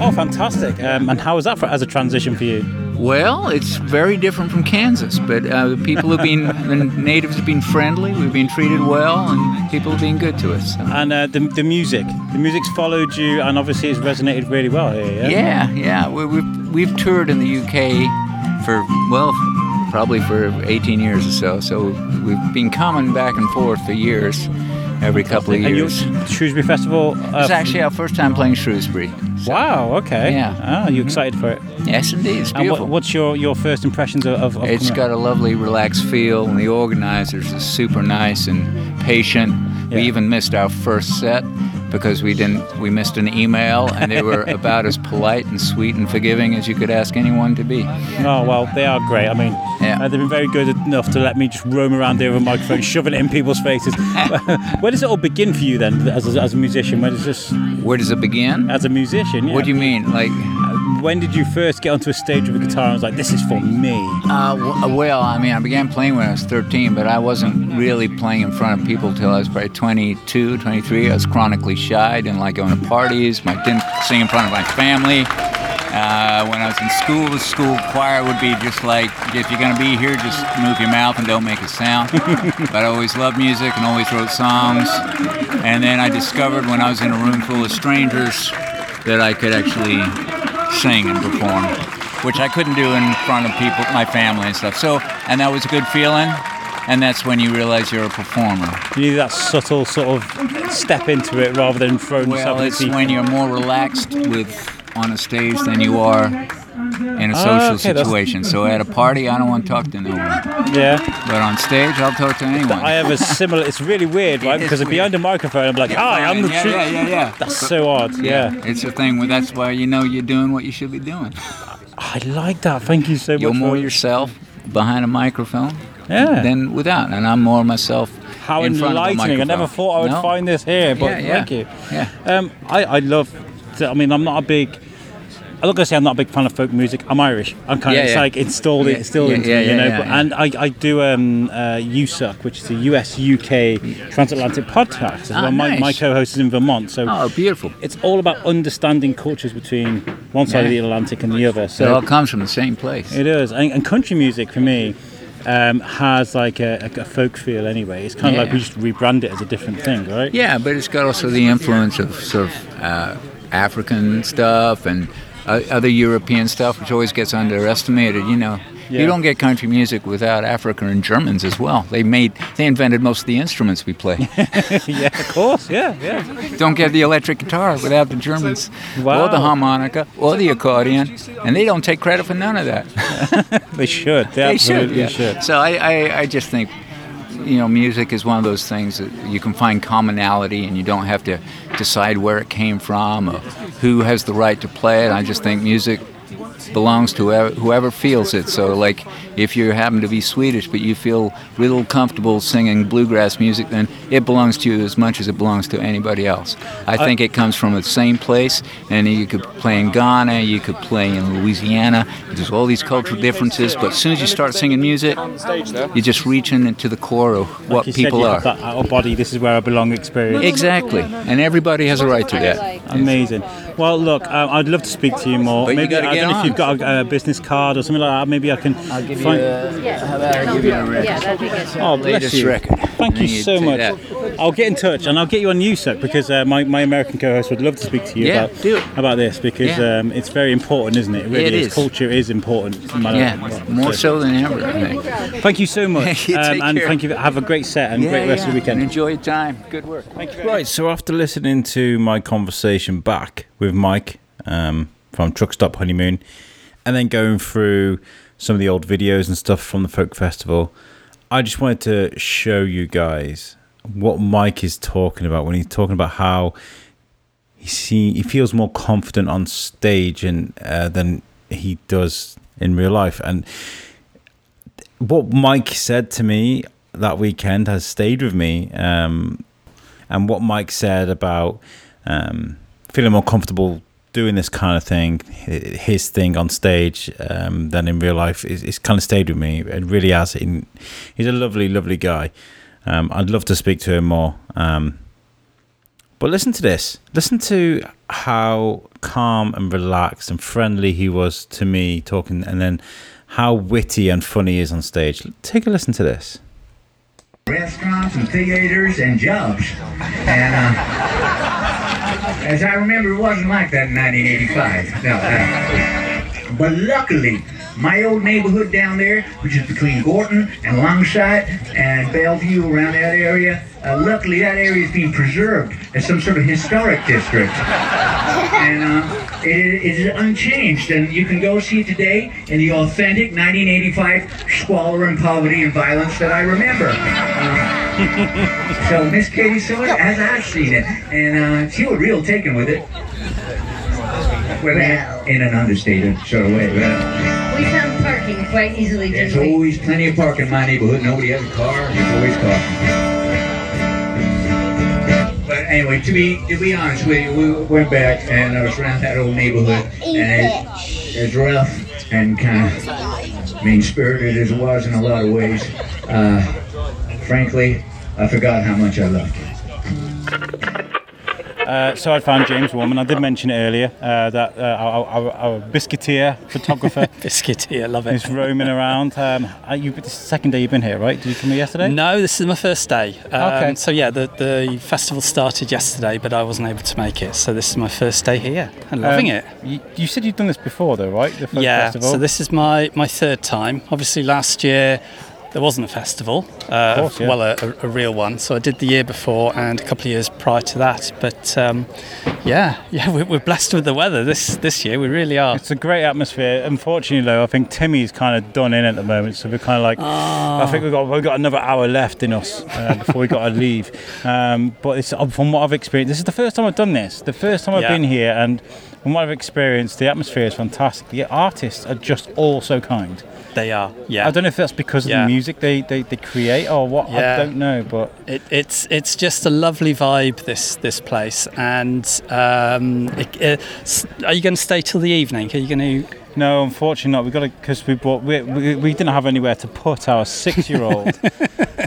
Oh, fantastic! Um, and how was that for, as a transition for you? Well, it's very different from Kansas, but uh, the people have been, the natives have been friendly, we've been treated well, and people have been good to us. so. And uh, the, the music, the music's followed you, and obviously it's resonated really well here. Yeah. Yeah, yeah. We, we've, we've toured in the UK for, well, probably for 18 years or so. So we've been coming back and forth for years, every couple of And you- years. Shrewsbury Festival. Uh, It's actually our first time playing Shrewsbury. Wow. Okay. Yeah. Ah, are you excited for it? Yes, indeed. It's And beautiful. what, what's your, your first impressions of? of, It's got a lovely, relaxed feel, and the organizers are super nice and patient. We even missed our first set because we didn't. We missed an email, and they were about as polite and sweet and forgiving as you could ask anyone to be. Oh well, they are great. I mean, uh, they've been very good enough to let me just roam around here with a microphone, shoving it in people's faces. Where does it all begin for you then, as a, as a musician? Where does this? Where does it begin? As a musician, yeah. What do you mean? Like, when did you first get onto a stage with a guitar and was like, "This is for me"? Uh, w- well, I mean, I began playing when I was 13, but I wasn't really playing in front of people till I was probably 22, 23. I was chronically shy, didn't like going to parties, I didn't sing in front of my family. Uh, when I was in school, the school choir would be just like, if you're going to be here, just move your mouth and don't make a sound. but I always loved music and always wrote songs. And then I discovered when I was in a room full of strangers that I could actually sing and perform, which I couldn't do in front of people, my family and stuff. So, and that was a good feeling. And that's when you realize you're a performer. You need that subtle sort of step into it rather than throwing yourself Well, it's when you're more relaxed with on a stage than you are in a Ah, social okay, situation. So at a party, I don't want to talk to no one. Yeah. But on stage, I'll talk to anyone. I have a similar. It's really weird, right? It is Because behind a microphone, I'm like, "Hi, I'm the yeah, truth." yeah, yeah, yeah. That's so odd. Yeah. It's a thing where that's why you know you're doing what you should be doing. I like that. Thank you so much. You're more yourself behind a microphone Yeah. than without. And I'm more myself How in front of a enlightening! I never thought I would No? find this here, but Yeah, yeah. thank you. Yeah. Um, I, I love. I mean, I'm not a big I'm not gonna say I'm not a big fan of folk music. I'm Irish. I'm kind Yeah, of it's yeah. like installed Yeah, instilled yeah, into me, you know. but. And I, I do um, uh, USUC, which is a US UK transatlantic podcast. as Ah, well. my, nice. my co-host is in Vermont, so Oh, beautiful. it's all about understanding cultures between one side of the Atlantic and the other. So it all comes from the same place. it is, and, and country music for me um, has like a, a, folk feel anyway. It's kind of like we just rebrand it as a different thing, right? Yeah, but it's got also the influence of sort of uh, African stuff and other European stuff, which always gets underestimated. You know, Yeah. you don't get country music without Africa and Germans as well. They made, they invented most of the instruments we play. yeah, of course, yeah, yeah. don't get the electric guitar without the Germans, or Wow. the harmonica, or the accordion, and they don't take credit for none of that. They should. They, They should. absolutely yeah. should. So I, I, I just think, you know, music is one of those things that you can find commonality, and you don't have to decide where it came from or who has the right to play it. I just think music belongs to whoever, whoever feels it. So, like, if you happen to be Swedish but you feel real comfortable singing bluegrass music, then it belongs to you as much as it belongs to anybody else. I think it comes from the same place, and you could play in Ghana, you could play in Louisiana. There's all these cultural differences, but as soon as you start singing music, you're just reaching into the core of what Like people are. that out of body, this is where I belong experience. Exactly, and everybody has a right to that. Amazing. Well, look, um, I'd love to speak to you more. But maybe gotta I don't know if you've got a, a business card or something like that. Maybe I can. I'll give find... you a- how about I give you a record? Yeah, that'd be good. Oh, bless you. record. Thank you you so much. that. I'll get in touch and I'll get you on USUC because uh, my, my American co-host would love to speak to you Yeah, about do about this because Yeah. um, it's very important, isn't it? It really It is. is. Culture is important. Yeah, what. more so than ever. I think. Thank you so much, You um, and care. thank you. Have a great set and Yeah, great rest of the weekend. and enjoy your time. Good work. Thank you. Right, so after listening to my conversation back with Mike um, from Truck Stop Honeymoon, and then going through some of the old videos and stuff from the folk festival, I just wanted to show you guys what Mike is talking about when he's talking about how he see he feels more confident on stage and uh, than he does in real life, and what Mike said to me that weekend has stayed with me. Um, and what Mike said about um, feeling more comfortable doing this kind of thing, his thing on stage, um, than in real life, is, is kind of stayed with me. It really has. In, he's a lovely, lovely guy. Um, I'd love to speak to him more. Um, but listen to this. Listen to how calm and relaxed and friendly he was to me talking, and then how witty and funny he is on stage. Take a listen to this. restaurants and theaters and jobs. And uh, as I remember, it wasn't like that in 1985. No, uh, but luckily, my old neighborhood down there, which is between Gorton and Longsight and Bellevue, around that area, uh, luckily that area is being preserved as some sort of historic district. and uh, it, it is unchanged, and you can go see it today in the authentic 1985 squalor and poverty and violence that I remember. Uh, so Miss Katie saw it as I've seen it, and uh, she was real taken with it. Well, in an understated sort of way. But, uh, We found parking quite easily, there's always plenty of parking in my neighborhood. Nobody has a car. There's always parking. But anyway, to be to be honest with you, we went back and I was around that old neighborhood, and it, it's rough and kind of mean spirited as it was in a lot of ways. Uh, frankly, I forgot how much I loved it. Uh, so I found James Warman. I did mention it earlier uh, that uh, our, our, our biscuiteer photographer Biscuiteer, love it. is roaming around. Um, you, this is the second day you've been here, right? Did you come here yesterday? No, this is my first day. Um, Okay. So yeah, the, the festival started yesterday, but I wasn't able to make it. So this is my first day here and loving Um, it. You, you said you'd done this before, though, right? The folk yeah. festival. So this is my my third time. Obviously, last year there wasn't a festival. Uh, course, yeah. Well, a, a, real one. So I did the year before and a couple of years prior to that. But um, yeah, yeah, we're, we're blessed with the weather this this year. We really are. It's a great atmosphere. Unfortunately, though, I think Timmy's kind of done in at the moment, so we're kind of like, I think we've got we've got another hour left in us uh, before we got to leave. Um, but it's, from what I've experienced, this is the first time I've done this. The first time I've Yeah. been here, and from what I've experienced, the atmosphere is fantastic. The artists are just all so kind. They are, yeah. I don't know if that's because of Yeah. the music they, they, they create or what. Yeah. I don't know, but It, it's it's just a lovely vibe this this place, and um, it, it's, are you going to stay till the evening? Are you going to? No, unfortunately not. We got to because we bought we, we, we didn't have anywhere to put our six year old.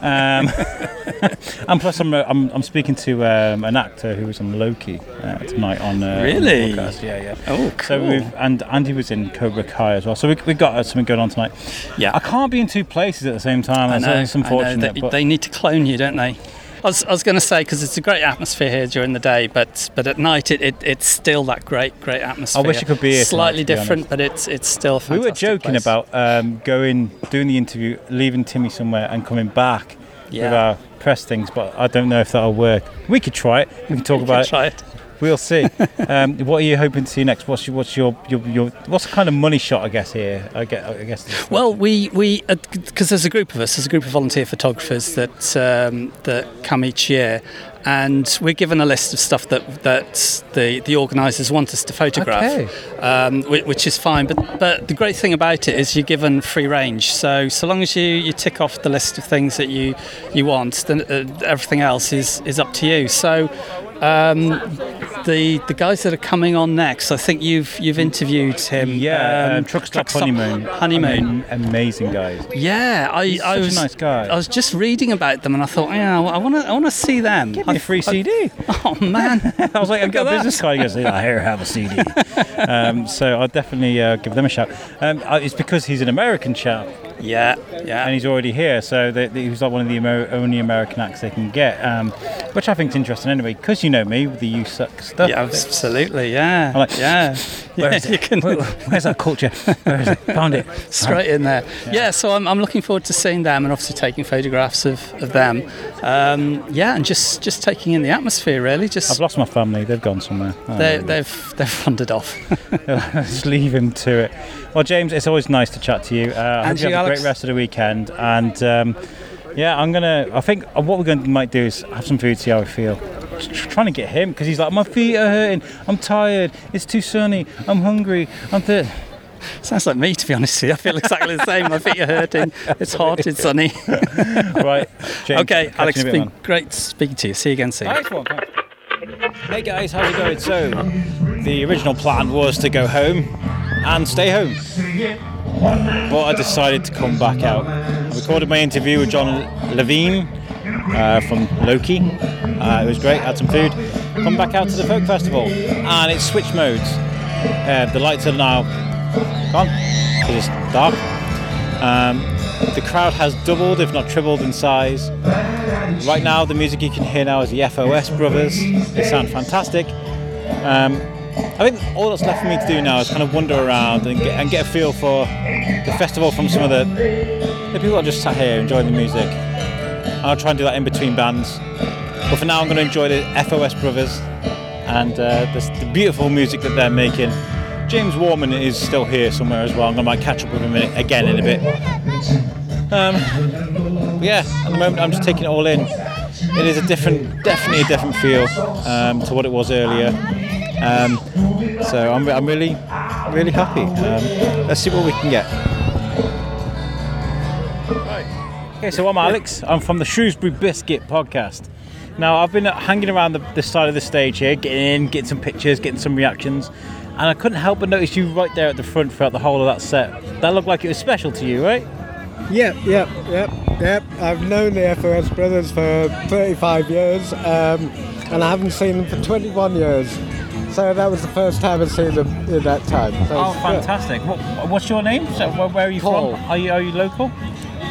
um, and plus, I'm, uh, I'm I'm speaking to um, an actor who was on Loki uh, tonight on uh, on the Really? podcast. Yeah, yeah. Oh, So we've and Andy was in Cobra Kai as well. So we we got uh, something going on tonight. Yeah. I can't be in two places at the same time. I know, that's I know. unfortunate. They, they need to clone you, don't they? I was, I was going to say because it's a great atmosphere here during the day, but but at night it, it, it's still that great great atmosphere. I wish it could be tonight, Slightly to different, but it's it's still. We were joking place. about um, going, doing the interview, leaving Timmy somewhere, and coming back with our press things. But I don't know if that'll work. We could try it. We can talk We about could try it. We'll see. um, what are you hoping to see next? What's your, what's your, your, your what's the kind of money shot? I guess here. I guess. I guess. Well, we we because there's a group of us, there's a group of volunteer photographers that um, that come each year, and we're given a list of stuff that that the the organisers want us to photograph, um, whi- which is fine. But but the great thing about it is you're given free range. So so long as you, you tick off the list of things that you you want, then uh, everything else is is up to you. So. Um, the the guys that are coming on next, I think you've you've interviewed him. Yeah, um, um, Truck Stop Honeymoon. Honeymoon. Am- amazing guys. Yeah, I, He's I was nice guy. I was just reading about them, and I thought, yeah, I want to I want to see them. Give me a free CD. Oh man, I was like, I've got a business card. He goes, yeah, here, have a CD. um, so I'll definitely uh, give them a shout. Um, uh, it's because he's an American chap. Yeah, yeah. And he's already here, so they, they, he was like one of the Amer- only American acts they can get, um, which I think is interesting anyway, because you know me with the you suck stuff. Yeah, absolutely. Yeah, I'm like, yeah. Where yeah, it? can- Where- where's that culture? Where is it? Found it. Straight in there. Yeah, so I'm, I'm looking forward to seeing them and obviously taking photographs of, of them. Um, yeah, and just, just taking in the atmosphere really. Just I've lost my family. They've gone somewhere. Oh, they, really. they've they've wandered off. Just leave him to it. Well, James, it's always nice to chat to you. Uh, And you, Alex. Great rest of the weekend. And um, yeah, I'm gonna. I think what we're going to might do is have some food, see how we feel. Just trying to get him because he's like, my feet are hurting. I'm tired. It's too sunny. I'm hungry. I'm th- Sounds like me, to be honest with you. I feel exactly the same. My feet are hurting. It's hot. It's sunny. right. James, okay, Alex, it's been great speaking to you. See you again soon. Nice one. Hey guys, how's it going? So, the original plan was to go home and stay home. But I decided to come back out. I recorded my interview with John Levine uh, from Loki. Uh, it was great, had some food. Come back out to the Folk Festival and it's switch modes. Uh, the lights are now gone because it's dark. Um, the crowd has doubled, if not tripled, in size. Right now, the music you can hear now is the FOS brothers. They sound fantastic. Um, I think all that's left for me to do now is kind of wander around and get, and get a feel for the festival from some of the, the people that just sat here enjoying the music. And I'll try and do that in between bands. But for now, I'm going to enjoy the FOS brothers and uh, the, the beautiful music that they're making. James Warman is still here somewhere as well. I'm going to might catch up with him in- again in a bit. Um, yeah, at the moment I'm just taking it all in. It is a different, definitely a different feel um, to what it was earlier. Um, so I'm, I'm really, really happy. Um, let's see what we can get. Okay, so I'm Alex. I'm from the Shrewsbury Biscuit podcast. Now I've been hanging around the, the side of the stage here, getting in, getting some pictures, getting some reactions, and I couldn't help but notice you right there at the front throughout the whole of that set. That looked like it was special to you, right? Yep, yep, yep, yep. I've known the FOS brothers for 35 years, um, and I haven't seen them for 21 years. So that was the first time I've seen them in that time. So Oh, fantastic! What, what's your name? So, where, where are you Paul. from? Are you are you local?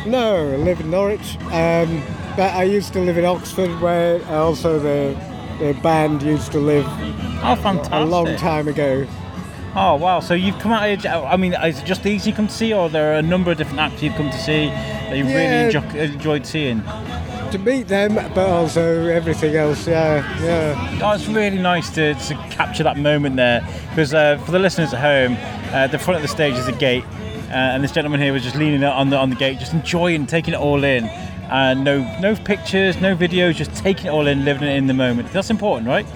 No, I live in Norwich, um, but I used to live in Oxford, where also the, the band used to live Oh, fantastic! a long time ago. Oh wow! So you've come out here. I mean, is it just these you come to see, or there are a number of different acts you've come to see that you Yeah. really enjoy, enjoyed seeing? To meet them, but also everything else, yeah, yeah. Oh, it's really nice to, to capture that moment there because uh, for the listeners at home, uh, the front of the stage is a gate, uh, and this gentleman here was just leaning on the on the gate, just enjoying, taking it all in. And no, no pictures, no videos, just taking it all in, living it in the moment. That's important, right?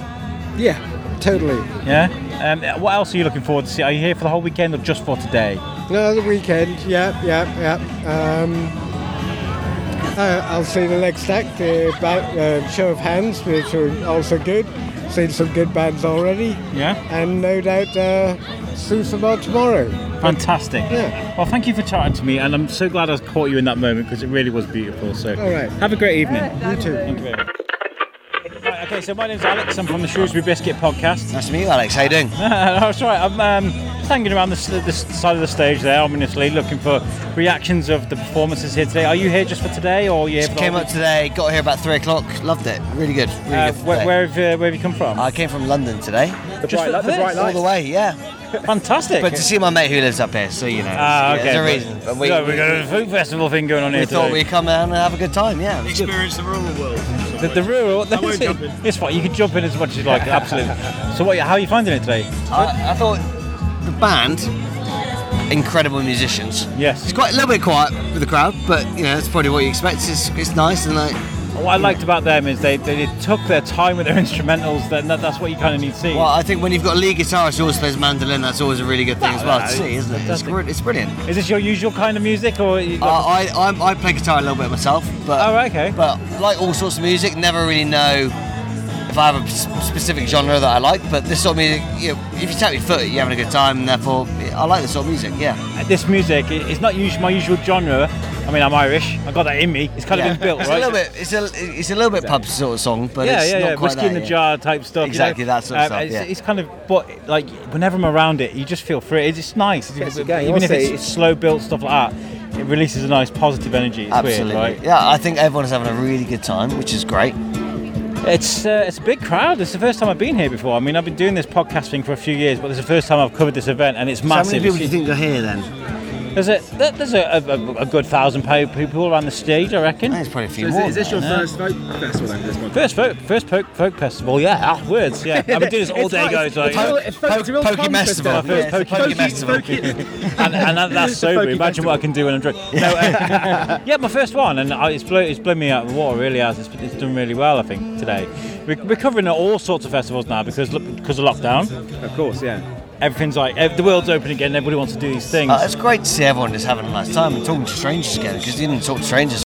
Yeah, totally. Yeah. Um, what else are you looking forward to see? Are you here for the whole weekend or just for today? No, the weekend. Yeah, yeah, yeah. Um, uh, I'll see the next act, the ba- uh, show of hands, which are also good. Seen some good bands already. Yeah. And no doubt uh, see some more tomorrow. Fantastic. Yeah. Well, thank you for chatting to me, and I'm so glad I caught you in that moment because it really was beautiful. So, All right. have a great evening. You too. Thank you very much. Okay, so my name's Alex. I'm from the Shrewsbury Biscuit podcast. Nice to meet you, Alex. How you doing? That's right. I'm um, just hanging around the, the side of the stage there, ominously, looking for reactions of the performances here today. Are you here just for today, or you here for Came up today, got here about three o'clock. Loved it. Really good. Really Uh, good. where, where, have, uh, where have you come from? I came from London today. The Just bright for light- the this? bright All the way, yeah. Fantastic. But to see my mate who lives up here, so you know. Ah, okay. There's a reason. But we, so we've got a food festival thing going on here. we here thought today. we'd come down and have a good time, yeah. it was good. Experience the rural world. The, the rural. I won't jump in. It's fine. You can jump in as much as you like. Absolutely. So, what? How are you finding it today? I, I thought the band, incredible musicians. Yes. It's quite a little bit quiet with the crowd, but you know that's probably what you expect. It's, it's nice and like. What I liked about them is they, they took their time with their instrumentals. Then that, that's what you kind of need to see. Well, I think when you've got a lead guitarist who also plays mandolin, that's always a really good thing as well to see, isn't it? It's, it's brilliant. Is this your usual kind of music, or? You Uh, I, I I play guitar a little bit myself, but Oh, okay. But like all sorts of music, never really know if I have a s- specific genre that I like. But this sort of music, you know, if you tap your foot, you're having a good time, and therefore I like this sort of music. Yeah. this music i- it's not usually my usual genre. I mean, I'm Irish. I got that in me. It's kind Yeah. of been built, It's right? a little bit. It's a it's a little bit pub sort of song, but yeah, it's yeah, not yeah. quite Whiskey that, in the yeah. jar type stuff. you know? Exactly, that sort of Um, stuff, It's, yeah. it's kind of, but like whenever I'm around it, you just feel free. It's, it's nice. Gets you Even if it's, it's- slow built stuff like that, it releases a nice positive energy. It's Absolutely. weird, right? Yeah, I think everyone is having a really good time, which is great. It's uh, it's a big crowd. It's the first time I've been here before. I mean, I've been doing this podcast thing for a few years, but it's the first time I've covered this event, and it's So how massive. many people do you think are here then? There's a there- there's a, a, a good thousand people around the stage, I reckon. There's probably a few So is, it- is this your first folk festival then? This one? First folk, first folk, folk festival, yeah. Ah, words, yeah. I've been doing this all day, like- guys. Like, it's real- it's folk- it's Pokey Festival. My first Yeah, pokey, Pokey Festival. and, and that, that's sober. pokey Imagine what I can do when I'm drunk. No, uh, yeah, my first one, and I, it's blown it's blown me out of the water. Really has. It's, it's done really well, I think, today. We're, we're covering all sorts of festivals now because because of lockdown. Of course, yeah. Everything's like the world's open again. Everybody wants to do these things. Uh, it's great to see everyone just having a nice time and talking to strangers again because you didn't talk to strangers.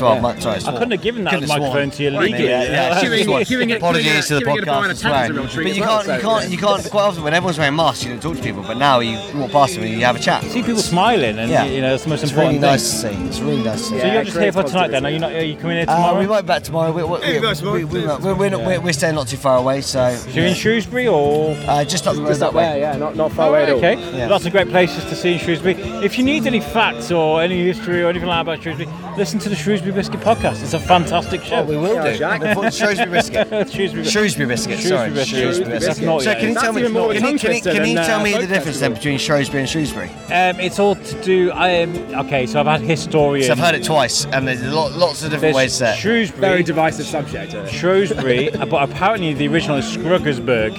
For 12 Yeah. months, sorry, I couldn't have given that Couldn't microphone to you Well, legally. Yeah, yeah, Queuing- sworn. queuing Apologies to the queuing it behind a podcast. tent is a Right. real treat But you can't, you so, can't, you can't. Quite often, when everyone's wearing masks, you don't talk to people. But now you walk past them and you have a chat. See people smiling, and Yeah. you know it's the most It's important really thing. nice to see. It's really nice to see. So you're just here for tonight, then? Are you not? Are you coming here tomorrow? Uh, we might be back tomorrow. Yeah, we're, we're, we're, we're staying not too far away, so. So you're in Shrewsbury or? Uh, just up the road that way. there, yeah, not, not far Oh, away at all. okay. Lots of great places to see in Shrewsbury. If you need any facts or any history or anything like that about Shrewsbury, listen to the Shrewsbury Biscuit podcast. It's a fantastic show. Oh, we will do. Jack. Shrewsbury biscuit. Shrewsbury, Shrewsbury biscuit. Sorry, Shrewsbury biscuit. Shrewsbury That's biscuit. not So yet. can you That's tell me? even more Can you, can you, twister can you than, tell uh, me the folk difference then between Shrewsbury and Shrewsbury? Um, it's all to do. I um, okay. So I've had historians. So I've heard it twice, and there's lo- lots of different There's ways to say it. Shrewsbury. Very divisive subject. Uh, Shrewsbury, uh, but apparently the original is Scruggersburg.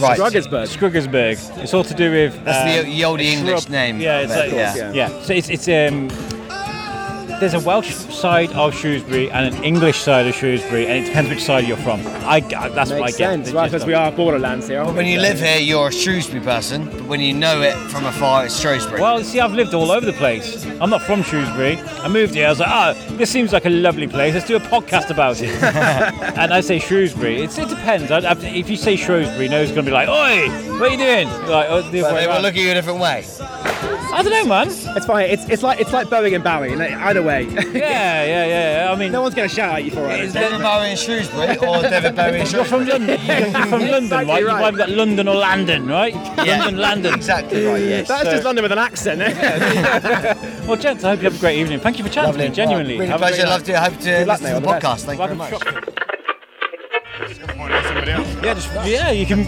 Right. Scruggersburg. Scruggersburg. It's all to do with. That's um, the, the old English shrub. name. Yeah, it's of like, it, yeah. yeah. So it's it's um. There's a Welsh side of Shrewsbury and an English side of Shrewsbury, and it depends which side you're from. I uh, that's what I Makes get. sense, the right? Because we are borderlands here. aren't When we? you live here, you're a Shrewsbury person, but when you know it from afar, it's Shrewsbury. Well, see, I've lived all over the place. I'm not from Shrewsbury. I moved here. I was like, oh, this seems like a lovely place. Let's do a podcast about it. and I say Shrewsbury. It's, it depends. I, I, if you say Shrewsbury, no one's going to be like, oi, what are you doing? Like, oh, the but they will around. look at you a different way. I don't know, man. It's fine. It's, it's like it's like Boeing and Bowie. like, Either way, Yeah, yeah, yeah. I mean, no one's going to shout at you for it. Is David Bowie in Shrewsbury or David Bowie in You're from London. You're from London, right? Exactly You've either got London or London, right? Yeah. London, London. Exactly right, yes. That's So- just London with an accent. eh? Well, gents, I hope you have a great evening. Thank you for chatting Lovely. to me, genuinely. Really Have a pleasure. great Love to. I hope to luck, listen to the the podcast. Thank you very much. Yeah, just, yeah, you can.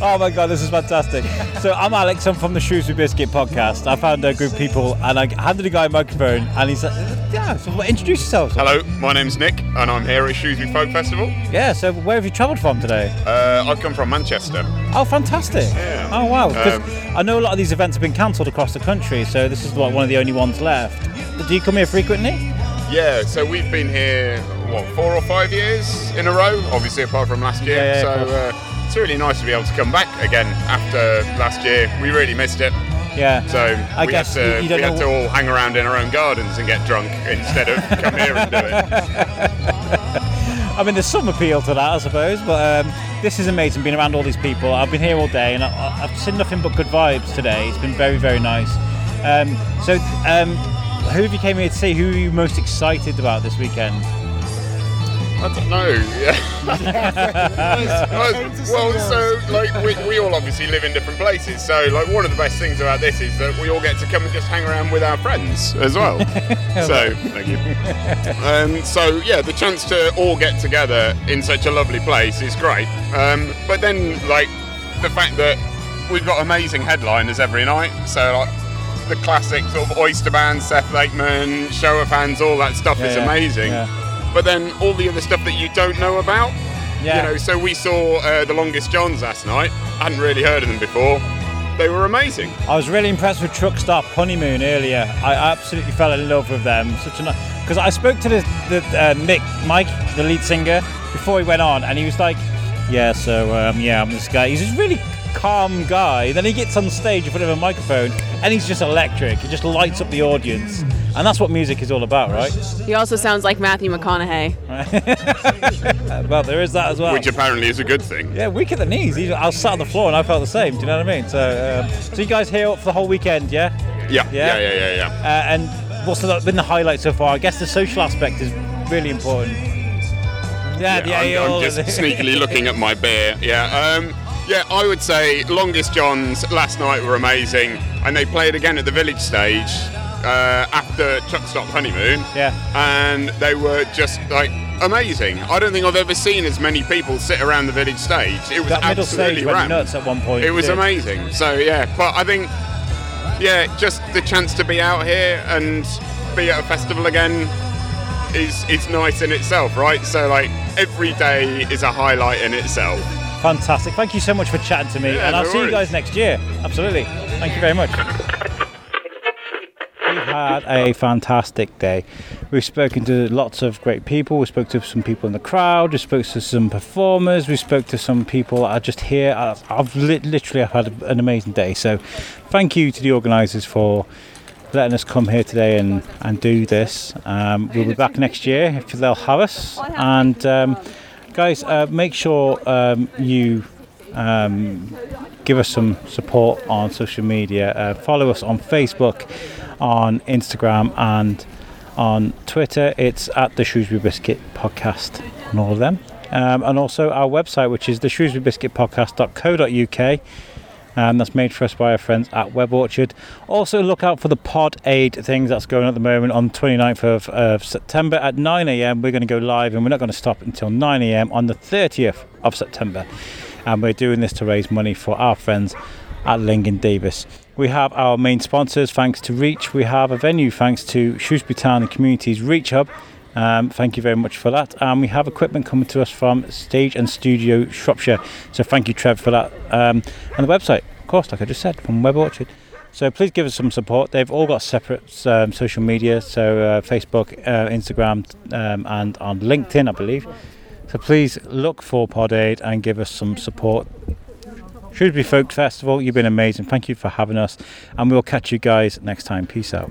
oh my god, this is fantastic. So I'm Alex. I'm from the Shrewsbury Biscuit podcast. I found a group of people, and I handed a guy a microphone, and he's like, "Yeah, so introduce yourselves." Hello, my name's Nick, and I'm here at Shrewsbury Folk Festival. Yeah. So where have you travelled from today? Uh, I've come from Manchester. Oh, fantastic! Yeah. Oh wow. Um, I know a lot of these events have been cancelled across the country, so this is like one of the only ones left. Do you come here frequently? Yeah, so we've been here what four or five years in a row. Obviously, apart from last year. Yeah, so uh, it's really nice to be able to come back again after last year. We really missed it. Yeah. So I we guess had to, you- we had to all hang around in our own gardens and get drunk instead of come here and do it. I mean, there's some appeal to that, I suppose, but um, this is amazing being around all these people. I've been here all day and I, I've seen nothing but good vibes today. It's been very, very nice. Um, so, um, who have you came here to see? Who are you most excited about this weekend? I don't know. Yeah. well, so like we, we all obviously live in different places. So like one of the best things about this is that we all get to come and just hang around with our friends as well. so thank you. Um, so yeah, the chance to all get together in such a lovely place is great. Um, but then like the fact that we've got amazing headliners every night. So like the classic sort of oyster band, Seth Lakeman, Show of Hands, all that stuff Yeah, is yeah, amazing. yeah. But then all the other stuff that you don't know about. Yeah. You know, so we saw uh, the Longest Johns last night. I hadn't really heard of them before. They were amazing. I was really impressed with Truck Stop Honeymoon earlier. I absolutely fell in love with them. Such a because I spoke to the, the uh, Mick Mike, the lead singer, before he went on, and he was like, "Yeah, so um, yeah, I'm this guy." He's this really calm guy. Then he gets on stage in front of a microphone, and he's just electric. He just lights up the audience, and that's what music is all about, right? He also sounds like Matthew McConaughey. well, there is that as well. Which apparently is a good thing. Yeah, weak at the knees. I was sat on the floor and I felt the same. Do you know what I mean? So, um, so you guys here for the whole weekend, yeah? Yeah, Yeah? yeah, yeah, yeah, yeah. Uh, and what's the, been the highlight so far? I guess the social aspect is really important. Yeah, the I'm, I'm just sneakily looking at my beer. Yeah, um, yeah. I would say Longest Johns last night were amazing, and they played again at the Village stage uh, after Truck Stop Honeymoon. Yeah. and they were just like amazing. I don't think I've ever seen as many people sit around the Village stage. It was that middle stage went rammed. nuts at one point. It was amazing. So yeah, but I think yeah, just the chance to be out here and be at a festival again is is nice in itself, right? So like every day is a highlight in itself. Fantastic. Thank you so much for chatting to me, Yeah, and I'll no see you guys next year. Absolutely. Thank you very much. Had a fantastic day. We've spoken to lots of great people. We spoke to some people in the crowd. We spoke to some performers. We spoke to some people that are just here. I've, I've li- literally I've had an amazing day. So, thank you to the organisers for letting us come here today and, and do this. Um, we'll be back next year if they'll have us. And um, guys, uh, make sure um, you um, give us some support on social media. Uh, follow us on Facebook, on Instagram, and on Twitter. It's at the Shrewsbury Biscuit Podcast on all of them. Um, and also our website, which is the Shrewsbury Biscuit Podcast.co.uk. Um, that's made for us by our friends at Web Orchard. Also, look out for the Pod Aid things that's going on at the moment on 29th of, of September at 9 a.m. We're going to go live and we're not going to stop until 9 a.m. on the 30th of September. And we're doing this to raise money for our friends at Lingen Davies. We have our main sponsors, thanks to Reach. We have a venue, thanks to Shrewsbury Town and Communities Reach Hub. Um, thank you very much for that. And we have equipment coming to us from Stage and Studio Shropshire. So thank you, Trev, for that. Um, and the website, of course, like I just said, from Web Orchard. So please give us some support. They've all got separate um, social media, so uh, Facebook, uh, Instagram, um, and on LinkedIn, I believe. So please look for Pod Aid and give us some support. Shrewsbury Folk Festival, you've been amazing. Thank you for having us, and we'll catch you guys next time. Peace out.